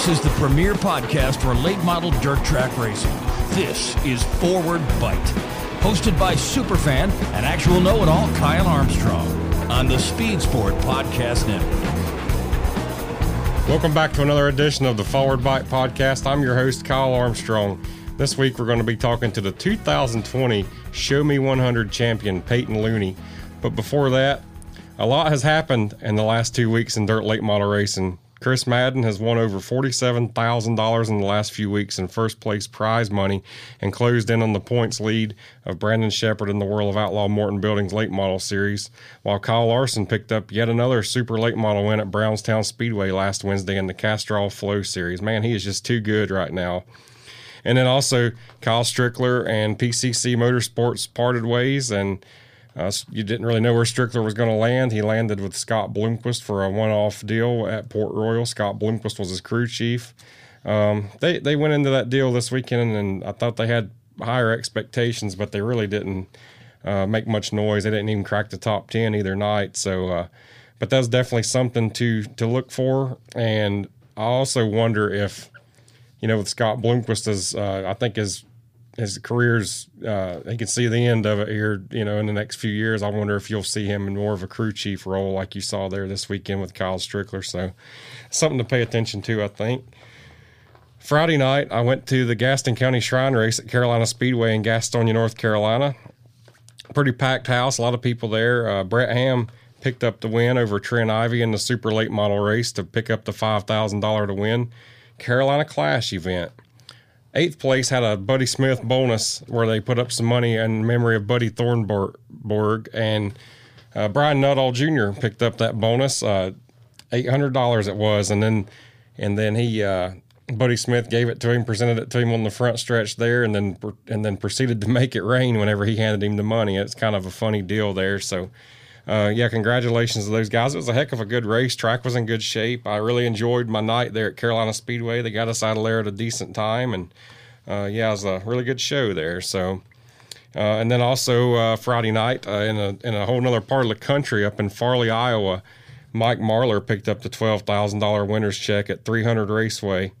This is the premier podcast for late model dirt track racing. This is Forward Bite, hosted by superfan and actual know it all Kyle Armstrong on the Speed Sport Podcast Network. Welcome back to another edition of the Forward Bite Podcast. I'm your host, Kyle Armstrong. This week we're going to be talking to the 2020 Show Me 100 champion, Payton Looney. But before that, a lot has happened in the last two weeks in dirt late model racing. Chris Madden has won over $47,000 in the last few weeks in first place prize money and closed in on the points lead of Brandon Sheppard in the World of Outlaw Morton Buildings Late Model Series, while Kyle Larson picked up yet another super late model win at Brownstown Speedway last Wednesday in the Castrol Flow Series. Man, he is just too good right now. And then also Kyle Strickler and PCC Motorsports parted ways and uh, you didn't really know where Strickler was going to land. He landed with Scott Bloomquist for a one-off deal at Port Royal. Scott Bloomquist was his crew chief. Um, they they went into that deal this weekend, and I thought they had higher expectations, but they really didn't uh, make much noise. They didn't even crack the top ten either night. So, uh, but that's definitely something to to look for. And I also wonder if you know with Scott Bloomquist is uh, I think is his career's uh, he can see the end of it here, you know, in the next few years. I wonder if you'll see him in more of a crew chief role like you saw there this weekend with Kyle Strickler. So something to pay attention to, I think. Friday night, I went to the Gaston County Shrine Race at Carolina Speedway in Gastonia, North Carolina. Pretty packed house, a lot of people there. Uh, Brett Ham picked up the win over Trent Ivey in the super late model race to pick up the $5,000 to win. Carolina Clash event. Eighth place had a Buddy Smith bonus where they put up some money in memory of Buddy Thornburg, and uh, Brian Nuttall Jr. picked up that bonus, uh, eight hundred dollars it was, and then and then he uh, Buddy Smith gave it to him, presented it to him on the front stretch there, and then and then proceeded to make it rain whenever he handed him the money. It's kind of a funny deal there, so uh, yeah, congratulations to those guys. It was a heck of a good race. Track was in good shape. I really enjoyed my night there at Carolina Speedway. They got us out of there at a decent time, and uh, yeah, it was a really good show there. So, uh, and then also uh, Friday night uh, in a in a whole other part of the country, up in Farley, Iowa, Mike Marlar picked up the twelve thousand dollar winner's check at 300 Raceway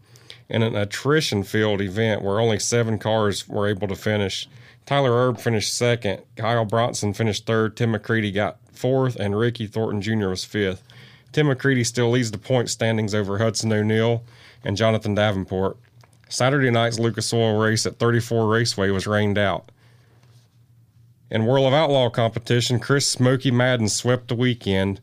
in an attrition field event where only seven cars were able to finish. Tyler Erb finished second. Kyle Bronson finished third. Tim McCreadie got fourth, and Ricky Thornton Jr. was fifth. Tim McCreadie still leads the point standings over Hudson O'Neal and Jonathan Davenport. Saturday night's Lucas Oil race at 34 Raceway was rained out. In World of Outlaw competition, Chris Smoky Madden swept the weekend,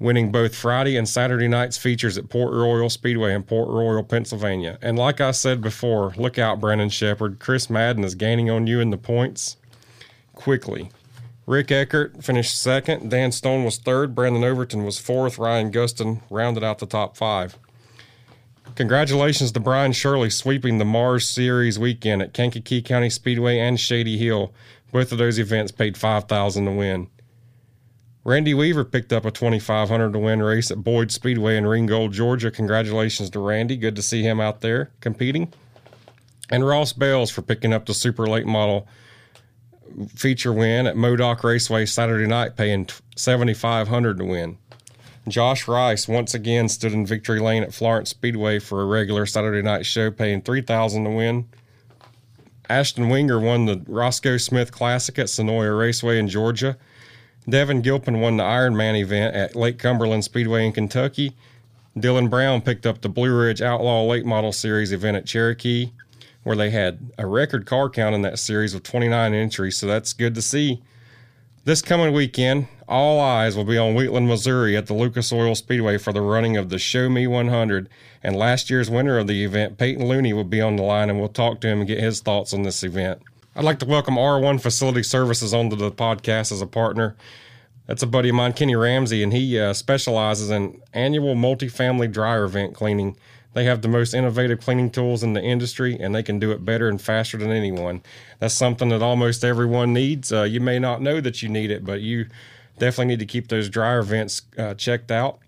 winning both Friday and Saturday night's features at Port Royal Speedway in Port Royal, Pennsylvania. And like I said before, look out, Brandon Sheppard. Chris Madden is gaining on you in the points quickly. Rick Eckert finished second. Dan Stone was third. Brandon Overton was fourth. Ryan Gustin rounded out the top five. Congratulations to Brian Shirley sweeping the Mars Series weekend at Kankakee County Speedway and Shady Hill. Both of those events paid five thousand to win. Randy Weaver picked up a twenty five hundred to win race at Boyd Speedway in Ringgold, Georgia. Congratulations to Randy. Good to see him out there competing. And Ross Bales for picking up the super late model feature win at Modoc Raceway Saturday night, paying seventy five hundred to win. Josh Rice once again stood in victory lane at Florence Speedway for a regular Saturday night show, paying three thousand to win. Ashton Winger won the Roscoe Smith Classic at Senoia Raceway in Georgia. Devin Gilpin won the Ironman event at Lake Cumberland Speedway in Kentucky. Dylan Brown picked up the Blue Ridge Outlaw Late Model Series event at Cherokee where they had a record car count in that series of 29 entries. So that's good to see. This coming weekend, all eyes will be on Wheatland, Missouri at the Lucas Oil Speedway for the running of the Show Me 100. And last year's winner of the event, Payton Looney, will be on the line and we'll talk to him and get his thoughts on this event. I'd like to welcome R1 Facility Services onto the podcast as a partner. That's a buddy of mine, Kenny Ramsey, and he uh, specializes in annual multifamily dryer vent cleaning they have the most innovative cleaning tools in the industry, and they can do it better and faster than anyone. That's something that almost everyone needs. Uh, you may not know that you need it, but you definitely need to keep those dryer vents uh, checked out.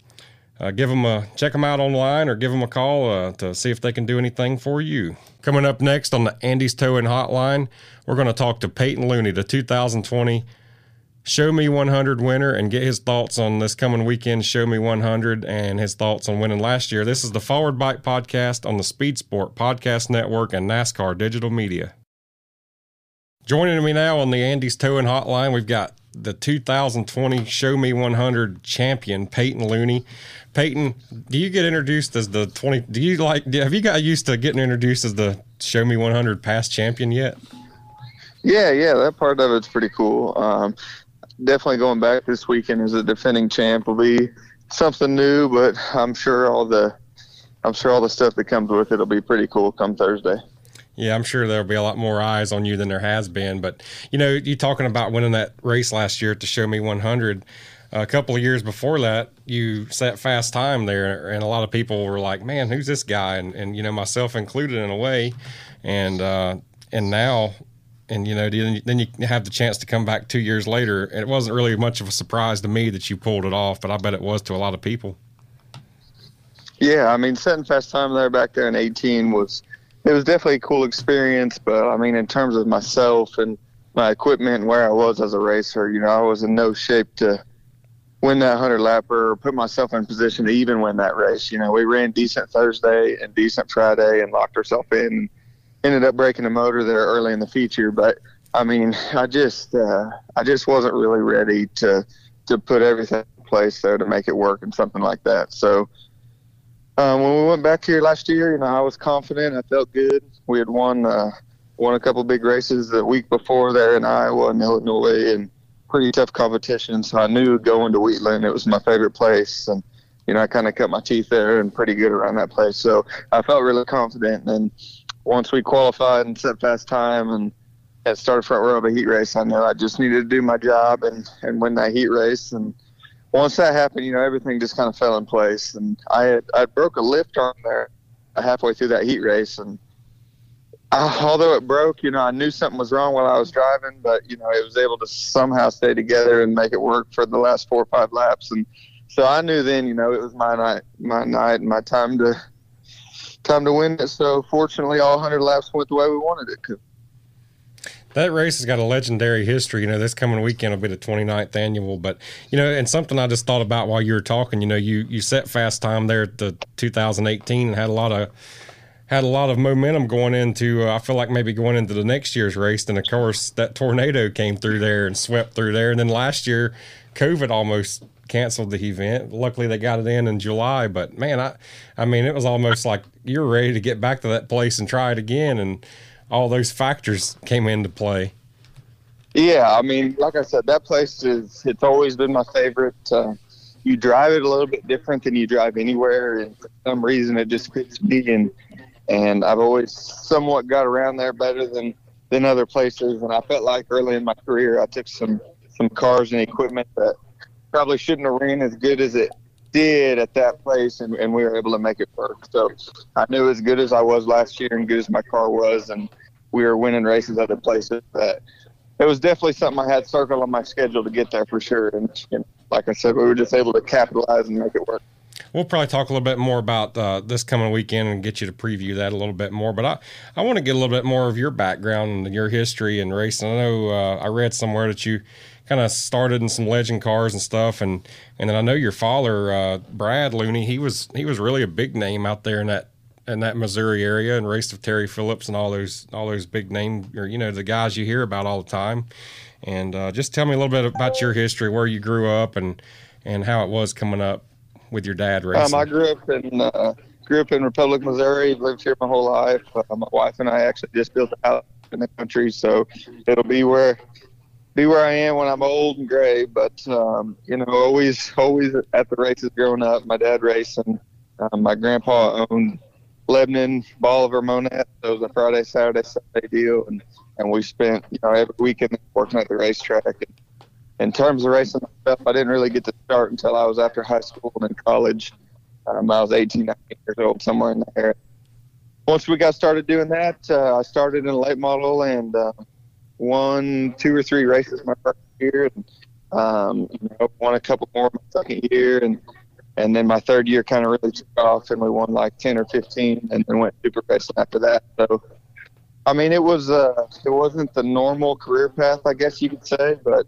Uh, give them a check them out online or give them a call uh, to see if they can do anything for you. Coming up next on the Andy's Towing Hotline, we're going to talk to Payton Looney, the 2020 Show Me 100 winner and get his thoughts on this coming weekend Show Me 100 and his thoughts on winning last year. This is the Forward Bite podcast on the Speed Sport Podcast Network and NASCAR Digital Media. Joining me now on the Andy's Towing Hotline, we've got the 2020 Show Me 100 champion, Payton Looney. Payton, do you get introduced as the 20? Do you like, have you got used to getting introduced as the Show Me 100 past champion yet? Yeah, yeah, that part of it's pretty cool. Um, definitely going back this weekend as a defending champ will be something new, but I'm sure all the I'm sure all the stuff that comes with it will be pretty cool come Thursday. Yeah, I'm sure there'll be a lot more eyes on you than there has been. But you know, you talking about winning that race last year at the Show Me 100. A couple of years before that, you set fast time there, and a lot of people were like, "Man, who's this guy?" And, and you know, myself included in a way. And uh, and now and you know then you have the chance to come back two years later. And it wasn't really much of a surprise to me that you pulled it off but i bet it was to a lot of people. Yeah i mean setting fast time there back there in 18 was it was definitely a cool experience but i mean in terms of myself and my equipment and where i was as a racer you know i was in no shape to win that 100 lapper or put myself in position to even win that race. You know we ran decent thursday and decent friday and locked ourselves in ended up breaking the motor there early in the feature. But I mean, I just uh, I just wasn't really ready to to put everything in place there to make it work and something like that. So um, when we went back here last year, you know, I was confident. I felt good. We had won uh, won a couple big races the week before there in Iowa and Illinois, and pretty tough competition. So I knew going to Wheatland, it was my favorite place, and you know, I kind of cut my teeth there and pretty good around that place. So I felt really confident and once we qualified and set fast time and had started front row of a heat race, I knew I just needed to do my job and, and win that heat race. And once that happened, you know, everything just kind of fell in place. And I had, I broke a lift arm there halfway through that heat race. And uh, although it broke, you know, I knew something was wrong while I was driving, but, you know, it was able to somehow stay together and make it work for the last four or five laps. And so I knew then, you know, it was my night, my night and my time to, time to win it. So fortunately, all 100 laps went the way we wanted it to. That race has got a legendary history. You know, this coming weekend will be the 29th annual. But, you know, and something I just thought about while you were talking, you know, you, you set fast time there at the 2018 and had a lot of had a lot of momentum going into uh, I feel like maybe going into the next year's race and of course that tornado came through there and swept through there and then last year COVID almost canceled the event. Luckily, they got it in in July. But man, I, I mean, it was almost like you're ready to get back to that place and try it again, and all those factors came into play. Yeah, I mean, like I said, that place is it's always been my favorite. Uh, you drive it a little bit different than you drive anywhere, and for some reason, it just fits me. And and I've always somewhat got around there better than than other places. And I felt like early in my career, I took some some cars and equipment that probably shouldn't have ran as good as it did at that place, and, and we were able to make it work. So I knew as good as I was last year and good as my car was, and we were winning races other places. But it was definitely something I had circled on my schedule to get there for sure. And, and like I said, we were just able to capitalize and make it work. We'll probably talk a little bit more about uh, this coming weekend and get you to preview that a little bit more. But I, I want to get a little bit more of your background and your history in racing. I know uh, I read somewhere that you kind of started in some legend cars and stuff, and and then I know your father, uh, Brad Looney, he was he was really a big name out there in that in that Missouri area and raced with Terry Phillips and all those all those big name or you know the guys you hear about all the time. And uh, just tell me a little bit about your history, where you grew up, and and how it was coming up with your dad racing. Um, I grew up in uh, grew up in Republic, Missouri. Lived here my whole life. Uh, my wife and I actually just built a house in the country, so it'll be where be where I am when I'm old and gray. But um, you know, always always at the races growing up. My dad racing. Um, my grandpa owned Lebanon, Bolivar, Monett. So it was a Friday, Saturday, Sunday deal, and and we spent you know every weekend working at the racetrack. And in terms of racing stuff, I didn't really get to start until I was after high school and in college. Um, I was 18, 19 years old, somewhere in there. Once we got started doing that, uh, I started in a late model and uh, won two or three races my first year, and um, you know, won a couple more my second year, and and then my third year kind of really took off, and we won like ten or fifteen, and then went super racing after that. So, I mean, it was uh, it wasn't the normal career path, I guess you could say, but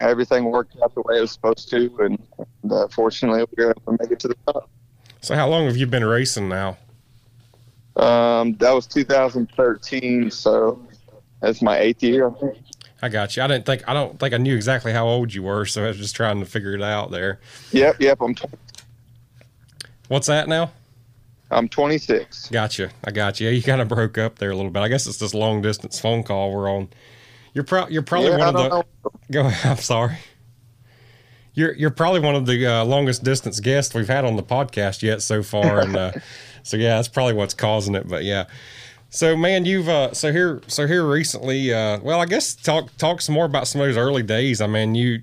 everything worked out the way it was supposed to, and, and uh, fortunately we were able to make it to the top. So, how long have you been racing now? Um, that was 2013, so that's my eighth year. I think. I got you. I didn't think I don't think I knew exactly how old you were, so I was just trying to figure it out there. Yep, yep. I'm tw- What's that now? I'm 26. Gotcha. I got you. You kind of broke up there a little bit. I guess it's this long distance phone call we're on. You're pro- You're probably Yeah, one of the. know. Go. I'm sorry. You're you're probably one of the uh, longest distance guests we've had on the podcast yet so far, and uh, so yeah, that's probably what's causing it. But yeah, so man, you've uh, so here so here recently. Uh, well, I guess talk talk some more about some of those early days. I mean, you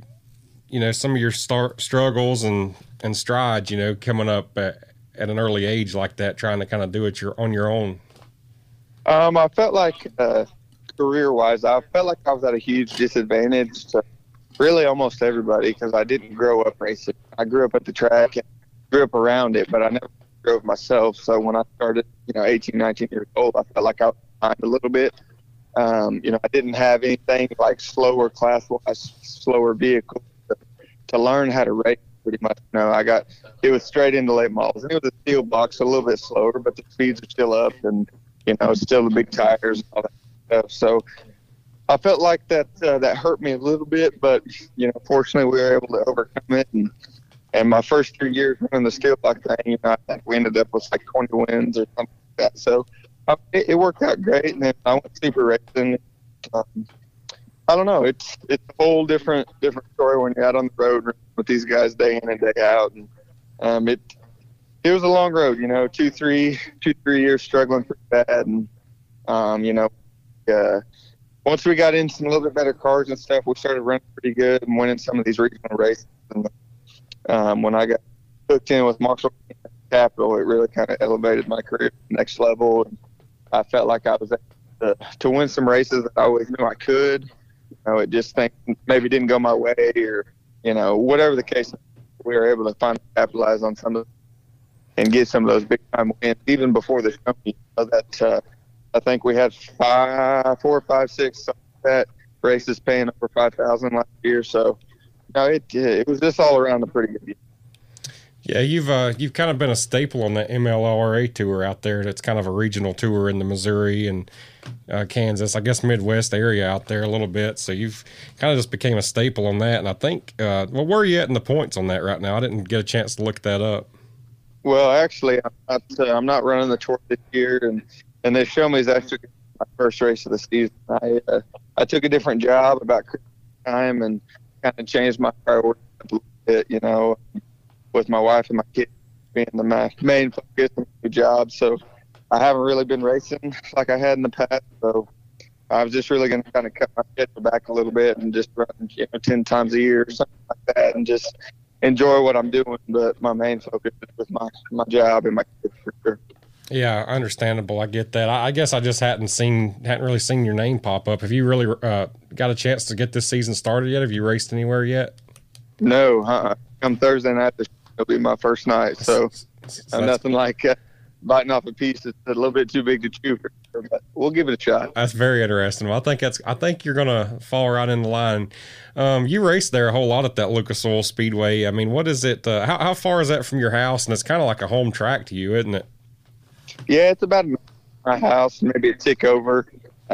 you know some of your start struggles and and strides. You know, coming up at, at an early age like that, trying to kind of do it your on your own. Um, I felt like uh, career wise, I felt like I was at a huge disadvantage to really almost everybody because I didn't grow up racing. I grew up at the track and grew up around it, but I never drove myself. So when I started, you know, 18, 19 years old, I felt like I was behind a little bit. Um, you know, I didn't have anything like slower class wise, slower vehicles to, to learn how to race pretty much. You know, I got, it was straight into late models. And it was a steel box, a little bit slower, but the speeds are still up and, you know, still the big tires and all that stuff. So I felt like that uh, that hurt me a little bit, but you know, fortunately, we were able to overcome it. And and my first three years running the steel block thing, you know, I think we ended up with like 20 wins or something like that. So uh, it, it worked out great. And then I went super racing. Um, I don't know. It's it's a whole different different story when you're out on the road with these guys day in and day out. And um, it it was a long road. You know, two three two three years struggling pretty bad, and um, you know. Uh, once we got in some little bit better cars and stuff, we started running pretty good and winning some of these regional races. And um, when I got hooked in with Marshall Capital, it really kind of elevated my career to the next level. And I felt like I was able to, win some races that I always knew I could. You know, it just think maybe didn't go my way or, you know, whatever the case, we were able to finally capitalize on some of and get some of those big time wins even before the company. You know, that uh, I think we had five, four, five, six, something like that races paying over five thousand last year. So, no, it it was just all around a pretty good year. Yeah, you've uh, you've kind of been a staple on the MLRA tour out there. That's kind of a regional tour in the Missouri and uh, Kansas, I guess Midwest area out there a little bit. So you've kind of just became a staple on that. And I think, uh, well, where are you at in the points on that right now? I didn't get a chance to look that up. Well, actually, I'm not, uh, I'm not running the tour this year, and and they show me is actually my first race of the season. I uh, I took a different job about time and kind of changed my priorities a little bit, you know, with my wife and my kids being the ma- main focus of the job. So I haven't really been racing like I had in the past. So I was just really going to kind of cut my schedule back a little bit and just run, you know, 10 times a year or something like that and just enjoy what I'm doing. But my main focus is with my, my job and my kids for sure. Yeah, understandable. I get that. I, I guess I just hadn't seen, hadn't really seen your name pop up. Have you really uh, got a chance to get this season started yet? Have you raced anywhere yet? No, uh, come Thursday night, it'll be my first night. So So uh, that's- nothing like uh, biting off a piece that's a little bit too big to chew. For but we'll give it a shot. That's very interesting. Well, I think that's. I think you're gonna fall right in the line. Um, you raced there a whole lot at that Lucas Oil Speedway. I mean, what is it? Uh, how how far is that from your house? And it's kind of like a home track to you, isn't it? Yeah, it's about my house, maybe a tick over.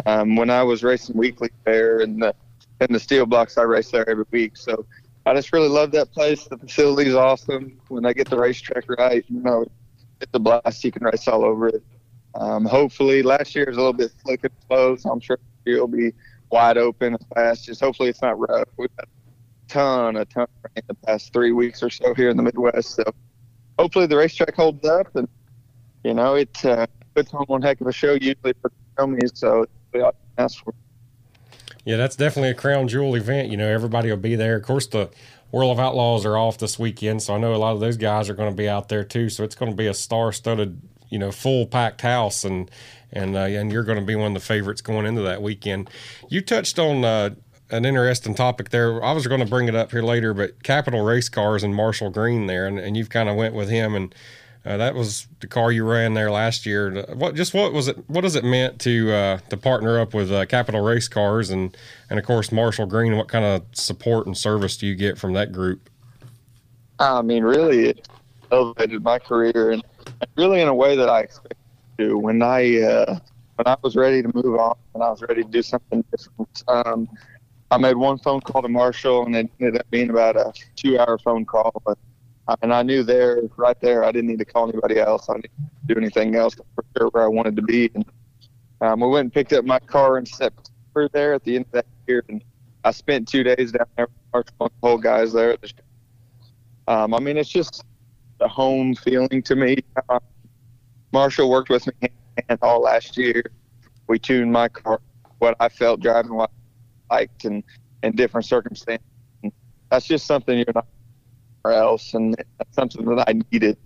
Um, when I was racing weekly there in the in the steel blocks, I race there every week. So I just really love that place. The facility's awesome. When they get the racetrack right, you know, it's a blast. You can race all over it. Um, hopefully, last year was a little bit slick and slow, so I'm sure it'll be wide open and fast. Just hopefully it's not rough. We've had a ton, a ton of rain the past three weeks or so here in the Midwest. So hopefully the racetrack holds up and you know, it uh, puts on one heck of a show usually for the homies, so it's really all ask for. Yeah, that's definitely a crown jewel event. You know, everybody will be there. Of course, the World of Outlaws are off this weekend, so I know a lot of those guys are going to be out there too. So it's going to be a star-studded, you know, full packed house, and and uh, and you're going to be one of the favorites going into that weekend. You touched on. Uh, an interesting topic there. I was going to bring it up here later, but Capital Race Cars and Marshall Green there, and, and you've kind of went with him and Uh, that was the car you ran there last year. What just what was it? What does it meant to uh, to partner up with uh, Capital Race Cars and and of course Marshall Green? What kind of support and service do you get from that group? I mean, really, it elevated my career and really in a way that I expected to. When I uh, when I was ready to move on and I was ready to do something different, um, I made one phone call to Marshall and it ended up being about a two hour phone call. But and I knew there, right there, I didn't need to call anybody else. I didn't do anything else for sure where I wanted to be. And um, we went and picked up my car in September there at the end of that year, and I spent two days down there with the whole guys there. Um, I mean, it's just a home feeling to me. Uh, Marshall worked with me and all last year. We tuned my car, what I felt driving, what I liked, and in different circumstances. And that's just something you're not else, and something that I needed.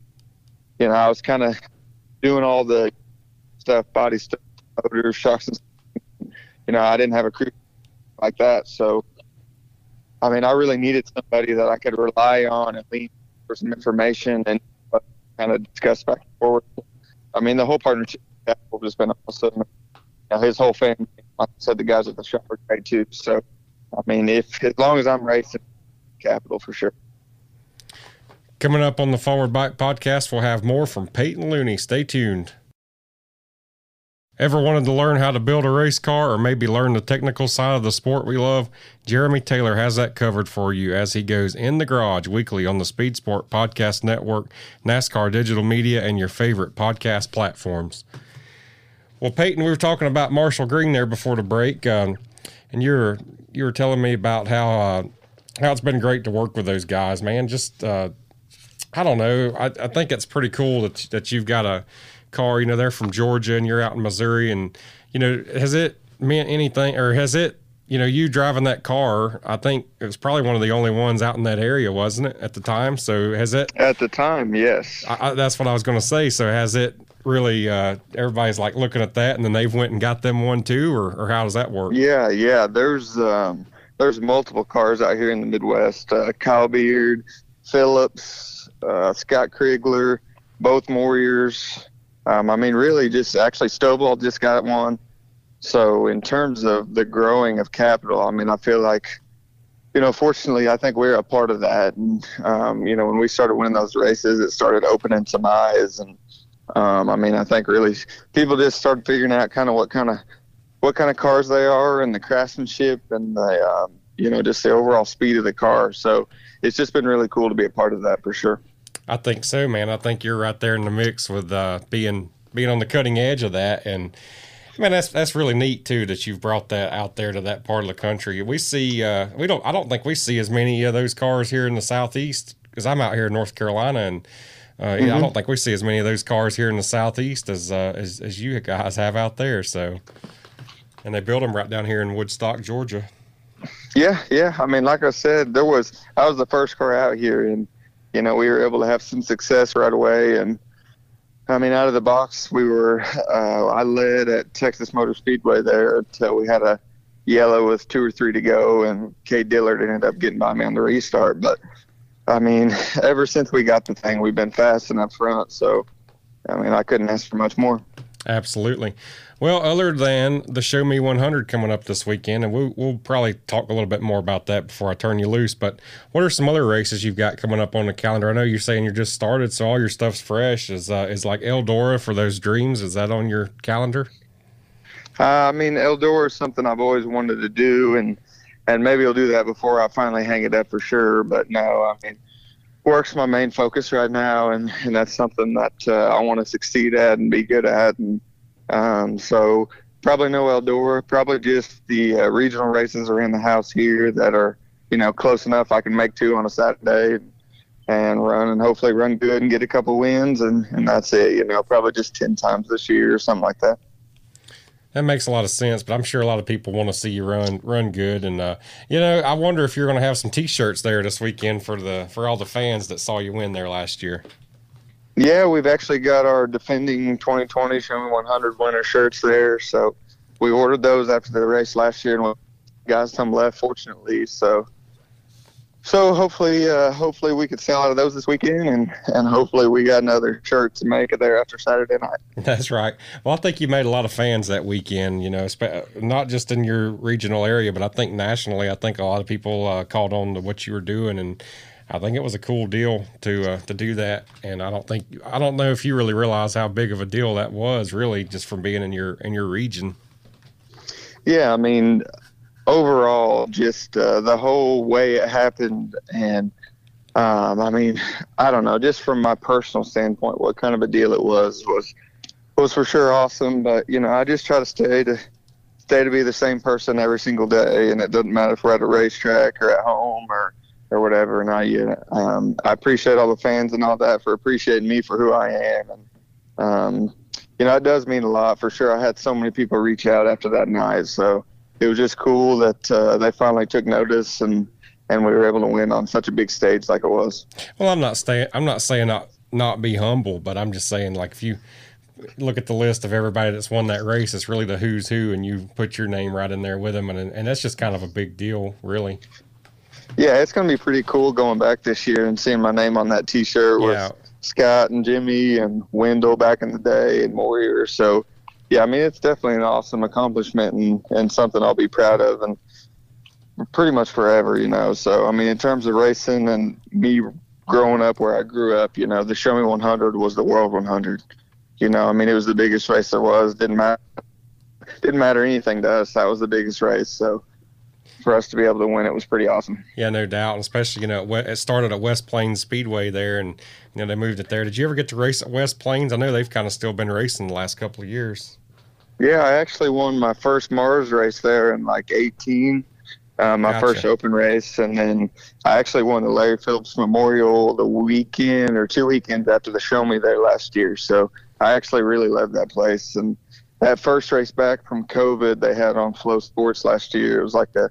You know, I was kind of doing all the stuff, body stuff, motor shocks, and you know, I didn't have a crew like that. So, I mean, I really needed somebody that I could rely on and lean for some information and kind of discuss back and forth. I mean, the whole partnership has been awesome. You know, his whole family, like I said, the guys at the shop are great too. So, I mean, if as long as I'm racing, capital for sure. Coming up on the Forward Bite podcast, we'll have more from Payton Looney. Stay tuned. Ever wanted to learn how to build a race car or maybe learn the technical side of the sport we love? Jeremy Taylor has that covered for you as he goes in the garage weekly on the Speed Sport Podcast Network, NASCAR Digital Media, and your favorite podcast platforms. Well, Payton, we were talking about Marshall Green there before the break, um, and you're you were telling me about how uh, how it's been great to work with those guys, man. Just uh, I don't know. I, I think it's pretty cool that that you've got a car. You know, they're from Georgia and you're out in Missouri, and you know, has it meant anything, or has it? You know, you driving that car, I think it was probably one of the only ones out in that area, wasn't it, at the time? So has it? At the time, yes. I, I, that's what I was going to say. So has it really? Uh, everybody's like looking at that, and then they've went and got them one too, or, or how does that work? Yeah, yeah. There's um, there's multiple cars out here in the Midwest. Uh, Kyle Beard, Phillips, uh, Scott Kriegler, both Warriors. Um, I mean, really, just actually Stovall just got one. So in terms of the growing of capital, I mean, I feel like, you know, fortunately, I think we're a part of that. And um, you know, when we started winning those races, it started opening some eyes. And um, I mean, I think really people just started figuring out kind of what kind of what kind of cars they are and the craftsmanship and the um, you know just the overall speed of the car. So it's just been really cool to be a part of that for sure. I think so, man. I think you're right there in the mix with uh, being being on the cutting edge of that, and man, that's that's really neat too that you've brought that out there to that part of the country. We see, uh, we don't, I don't think we see as many of those cars here in the southeast because I'm out here in North Carolina, and uh, mm-hmm. I don't think we see as many of those cars here in the southeast as uh, as, as you guys have out there. So, and they build them right down here in Woodstock, Georgia. Yeah, yeah. I mean, like I said, there was I was the first car out here, and you know, we were able to have some success right away. And I mean, out of the box, we were, uh, I led at Texas Motor Speedway there until we had a yellow with two or three to go, and Cade Dillard ended up getting by me on the restart. But I mean, ever since we got the thing, we've been fast and up front. So, I mean, I couldn't ask for much more. Absolutely. Well, other than the Show Me 100 coming up this weekend, and we'll, we'll probably talk a little bit more about that before I turn you loose. But what are some other races you've got coming up on the calendar? I know you're saying you're just started, so all your stuff's fresh. Is uh, is like Eldora for those dreams? Is that on your calendar? Uh, I mean, Eldora is something I've always wanted to do, and and maybe I'll do that before I finally hang it up for sure. But no, I mean, work's my main focus right now, and and that's something that uh, I want to succeed at and be good at, and um, so probably no Eldora, probably just the uh, regional races around the house here that are, you know, close enough I can make two on a Saturday and run and hopefully run good and get a couple wins and, and that's it, you know, probably just 10 times this year or something like that. That makes a lot of sense, but I'm sure a lot of people want to see you run run good. And uh, you know, I wonder if you're going to have some T-shirts there this weekend for the for all the fans that saw you win there last year. Yeah, we've actually got our defending 2020 Show 100 winter shirts there. So we ordered those after the race last year, and got some left, fortunately. So so hopefully, uh, hopefully we could sell out of those this weekend, and and hopefully we got another shirt to make it there after Saturday night. That's right. Well, I think you made a lot of fans that weekend. You know, not just in your regional area, but I think nationally. I think a lot of people uh, called on to what you were doing, and I think it was a cool deal to uh, to do that. And I don't think I don't know if you really realize how big of a deal that was, really, just from being in your in your region. Yeah, I mean, overall, just uh, the whole way it happened, and um, I mean, I don't know, just from my personal standpoint, what kind of a deal it was was was for sure awesome. But you know, I just try to stay to stay to be the same person every single day, and it doesn't matter if we're at a racetrack or at home or or whatever. And I, um, I appreciate all the fans and all that for appreciating me for who I am. And, um, you know, it does mean a lot for sure. I had so many people reach out after that night. So it was just cool that uh, they finally took notice and, and we were able to win on such a big stage like it was. Well, I'm not staying, I'm not saying not, not be humble, but I'm just saying like if you, look at the list of everybody that's won that race, it's really the who's who, and you put your name right in there with them, and and that's just kind of a big deal, really. Yeah, it's going to be pretty cool going back this year and seeing my name on that T-shirt yeah. with Scott and Jimmy and Wendell back in the day and Moyer. So, yeah, I mean, it's definitely an awesome accomplishment and, and something I'll be proud of and pretty much forever, you know. So, I mean, in terms of racing and me growing up where I grew up, you know, the Show Me 100 was the World 100. You know, I mean, it was the biggest race there was. Didn't matter. Didn't matter anything to us. That was the biggest race. So, for us to be able to win it was pretty awesome. Yeah, no doubt. And especially, you know, it started at West Plains Speedway there and, you know, they moved it there. Did you ever get to race at West Plains? I know they've kind of still been racing the last couple of years. Yeah, I actually won my first Mars race there in like 18. Uh, my gotcha. first open race, and then I actually won the Larry Phillips Memorial the weekend or two weekends after the Show Me there last year. So I actually really loved that place. And that first race back from COVID they had on Flow Sports last year, it was like a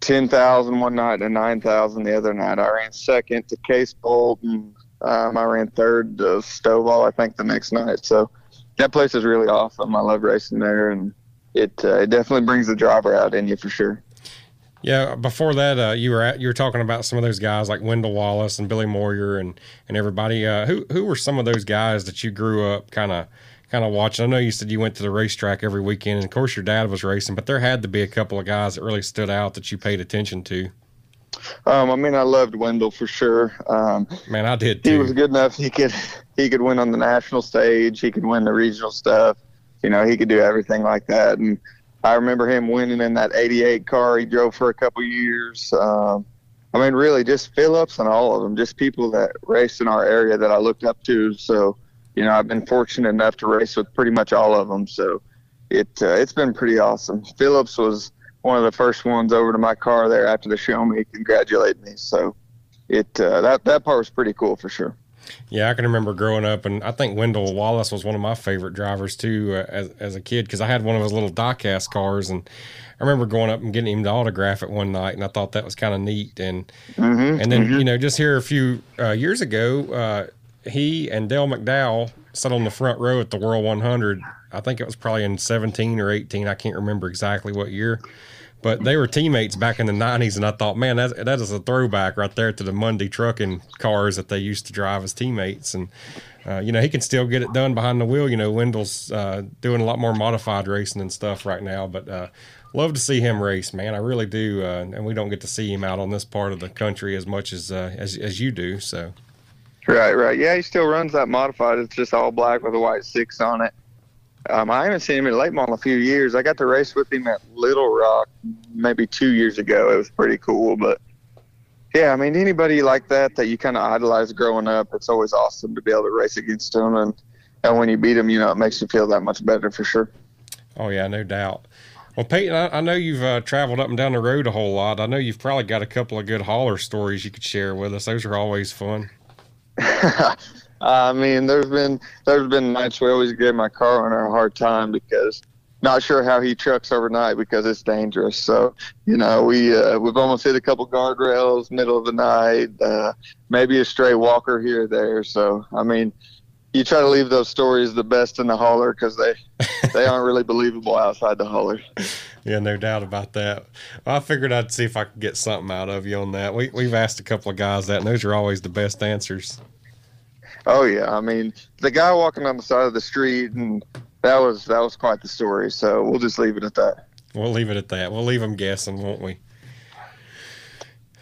10,000 one night and 9,000 the other night. I ran second to Case Bolton. um, I ran third to Stovall, I think, the next night. So that place is really awesome. I love racing there, and it uh, it definitely brings the driver out in you for sure. Yeah, before that, uh, you were at, you were talking about some of those guys like Wendell Wallace and Billy Moyer and and everybody. Uh, who who were some of those guys that you grew up kind of kind of watching. I know you said you went to the racetrack every weekend, and of course your dad was racing, but there had to be a couple of guys that really stood out that you paid attention to. Um, I mean, I loved Wendell for sure. Um, Man, I did too. He was good enough. He could he could win on the national stage. He could win the regional stuff. You know, he could do everything like that. And I remember him winning in that '88 car he drove for a couple years. Um, I mean, really, just Phillips and all of them, just people that raced in our area that I looked up to. So you know, I've been fortunate enough to race with pretty much all of them. So it uh, it's been pretty awesome. Phillips was one of the first ones over to my car there after the show me, congratulate me. So it uh, that that part was pretty cool for sure. Yeah, I can remember growing up, and I think Wendell Wallace was one of my favorite drivers too uh, as as a kid because I had one of his little diecast cars, and I remember going up and getting him to autograph it one night, and I thought that was kind of neat. And mm-hmm, and then mm-hmm. you know just here a few uh, years ago, uh, he and Dale McDowell sat on the front row at the World 100. I think it was probably in 17 or 18. I can't remember exactly what year, but they were teammates back in the 90s. And I thought, man, that, that is a throwback right there to the Monday trucking cars that they used to drive as teammates. And, uh, you know, he can still get it done behind the wheel. You know, Wendell's uh, doing a lot more modified racing and stuff right now, but uh, love to see him race, man. I really do. Uh, and we don't get to see him out on this part of the country as much as, uh, as, as you do. So, Right, right. Yeah, he still runs that modified. It's just all black with a white six on it. Um, I haven't seen him in late model a few years. I got to race with him at Little Rock maybe two years ago. It was pretty cool. But yeah, I mean, anybody like that that you kind of idolize growing up, it's always awesome to be able to race against them. And, and when you beat them, you know, it makes you feel that much better for sure. Oh, yeah, no doubt. Well, Payton, I, I know you've uh, traveled up and down the road a whole lot. I know you've probably got a couple of good hauler stories you could share with us. Those are always fun. I mean, there's been there's been nights we always give my car owner a hard time because not sure how he trucks overnight because it's dangerous. So you know, we uh, we've almost hit a couple guardrails middle of the night, uh, maybe a stray walker here or there. So I mean, you try to leave those stories the best in the hauler because they they aren't really believable outside the hauler. Yeah, no doubt about that. Well, I figured I'd see if I could get something out of you on that. We, we've asked a couple of guys that, and those are always the best answers. Oh yeah, I mean the guy walking on the side of the street, and that was that was quite the story. So we'll just leave it at that. We'll leave it at that. We'll leave them guessing, won't we?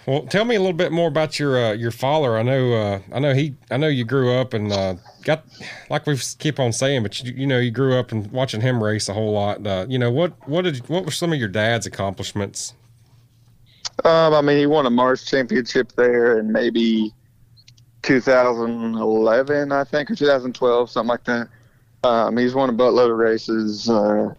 Well, tell me a little bit more about your uh, your father. I know uh, I know he I know you grew up and uh, got like we keep on saying, but you, you, know you grew up and watching him race a whole lot. Uh, you know what what did what were some of your dad's accomplishments? Um, I mean, he won a Mars championship there, and maybe 2011, I think, or 2012, something like that. Um, he's won a buttload of races. Uh,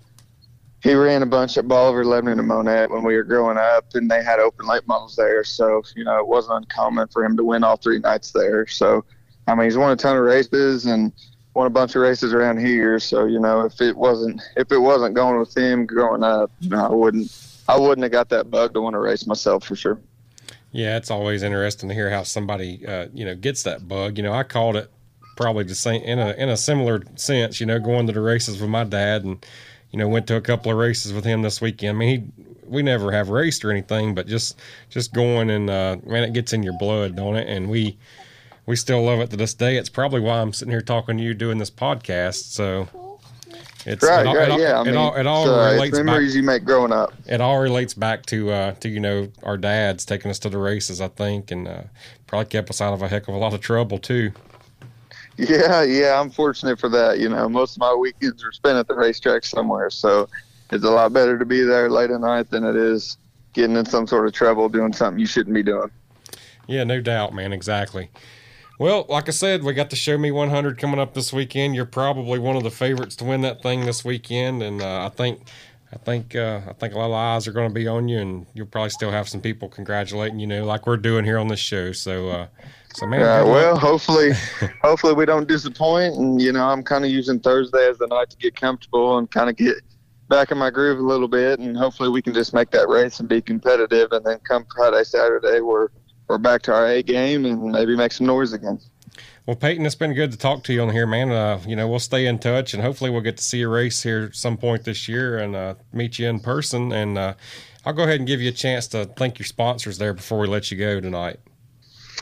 he ran a bunch at Bolivar, Lebanon, and Monett when we were growing up, and they had open late models there. So, you know, it wasn't uncommon for him to win all three nights there. So, I mean, he's won a ton of races and won a bunch of races around here. So, you know, if it wasn't if it wasn't going with him growing up, you know, I wouldn't I wouldn't have got that bug to want to race myself for sure. Yeah, it's always interesting to hear how somebody uh, you know gets that bug. You know, I called it probably the same in a in a similar sense. You know, going to the races with my dad and you know, went to a couple of races with him this weekend. I mean, he, we never have raced or anything, but just just going and uh, man, it gets in your blood, don't it? And we we still love it to this day. It's probably why I'm sitting here talking to you, doing this podcast. So it's right, it, right, it, yeah. I mean, it all, it all uh, relates memories back, you make growing up. It all relates back to uh, to you know our dads taking us to the races, I think, and uh, probably kept us out of a heck of a lot of trouble too. Yeah, yeah, I'm fortunate for that. You know, most of my weekends are spent at the racetrack somewhere, so it's a lot better to be there late at night than it is getting in some sort of trouble doing something you shouldn't be doing. Yeah, no doubt, man. Exactly. Well, like I said, we got the Show Me 100 coming up this weekend. You're probably one of the favorites to win that thing this weekend, and uh, I think, I think, uh, I think a lot of eyes are going to be on you, and you'll probably still have some people congratulating you, know, like we're doing here on this show. So, uh, so man, yeah, well, hopefully, hopefully we don't disappoint. And you know, I'm kind of using Thursday as the night to get comfortable and kind of get back in my groove a little bit. And hopefully we can just make that race and be competitive. And then come Friday, Saturday, we're we're back to our A game and maybe make some noise again. Well, Payton, it's been good to talk to you on here, man. Uh, you know, we'll stay in touch, and hopefully, we'll get to see a race here some point this year and uh, meet you in person. And uh, I'll go ahead and give you a chance to thank your sponsors there before we let you go tonight.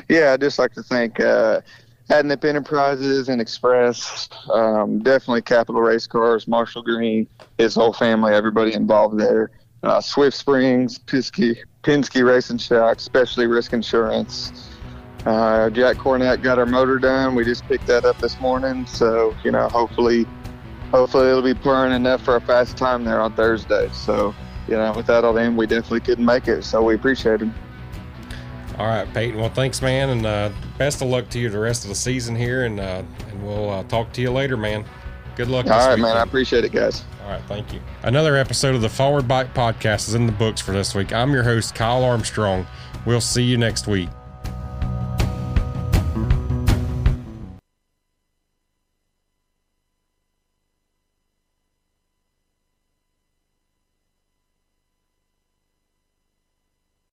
Yeah, I'd just like to thank uh, Adnip Enterprises and Express, um, definitely Capital Race Cars, Marshall Green, his whole family, everybody involved there. Uh, Swift Springs, Penske, Penske Racing Shock, Specialty Risk Insurance. Uh, Jack Cornett got our motor done. We just picked that up this morning, so you know, hopefully, hopefully it'll be purring enough for a fast time there on Thursday. So, you know, without all them, we definitely couldn't make it. So we appreciate him. All right, Payton. Well, thanks, man, and uh, best of luck to you the rest of the season here, and uh, and we'll uh, talk to you later, man. Good luck. All right, weekend. man. I appreciate it, guys. All right, thank you. Another episode of the Forward Bite Podcast is in the books for this week. I'm your host, Kyle Armstrong. We'll see you next week.